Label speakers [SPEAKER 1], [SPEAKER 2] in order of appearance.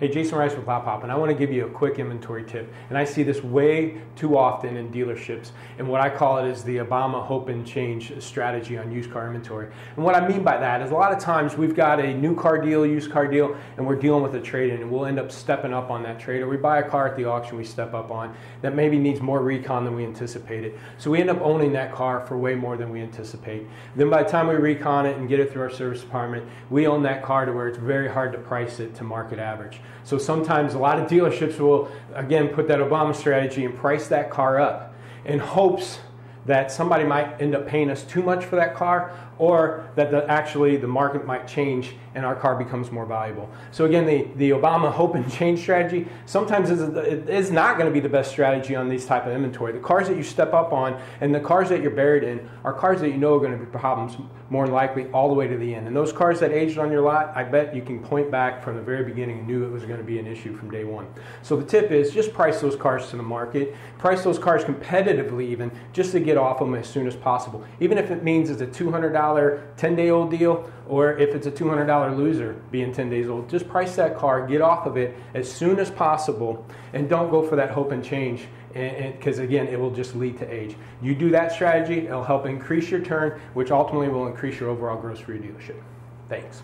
[SPEAKER 1] Hey, Jason Rice with Lot Pop, and I want to give you a quick inventory tip. And I see this way too often in dealerships. And what I call it is the Obama hope and change strategy on used car inventory. And what I mean by that is a lot of times we've got a new car deal, used car deal, and we're dealing with a trade in, and we'll end up stepping up on that trade. Or we buy a car at the auction we step up on that maybe needs more recon than we anticipated. So we end up owning that car for way more than we anticipate. Then by the time we recon it and get it through our service department, we own that car to where it's very hard to price it to market average. So sometimes a lot of dealerships will, again, put that Obama strategy and price that car up in hopes that somebody might end up paying us too much for that car or that the, actually the market might change and our car becomes more valuable. So again, the, the Obama hope and change strategy sometimes is, is not going to be the best strategy on these type of inventory. The cars that you step up on and the cars that you're buried in are cars that you know are going to be problems more than likely all the way to the end. And those cars that aged on your lot, I bet you can point back from the very beginning and knew it was going to be an issue from day one. So the tip is just price those cars to the market, price those cars competitively even, just to get off them as soon as possible. Even if it means it's a $200 10 day old deal, or if it's a $200 loser being 10 days old, just price that car, get off of it as soon as possible, and don't go for that hope and change because again, it will just lead to age. You do that strategy, it'll help increase your turn, which ultimately will increase your overall gross for your dealership. Thanks.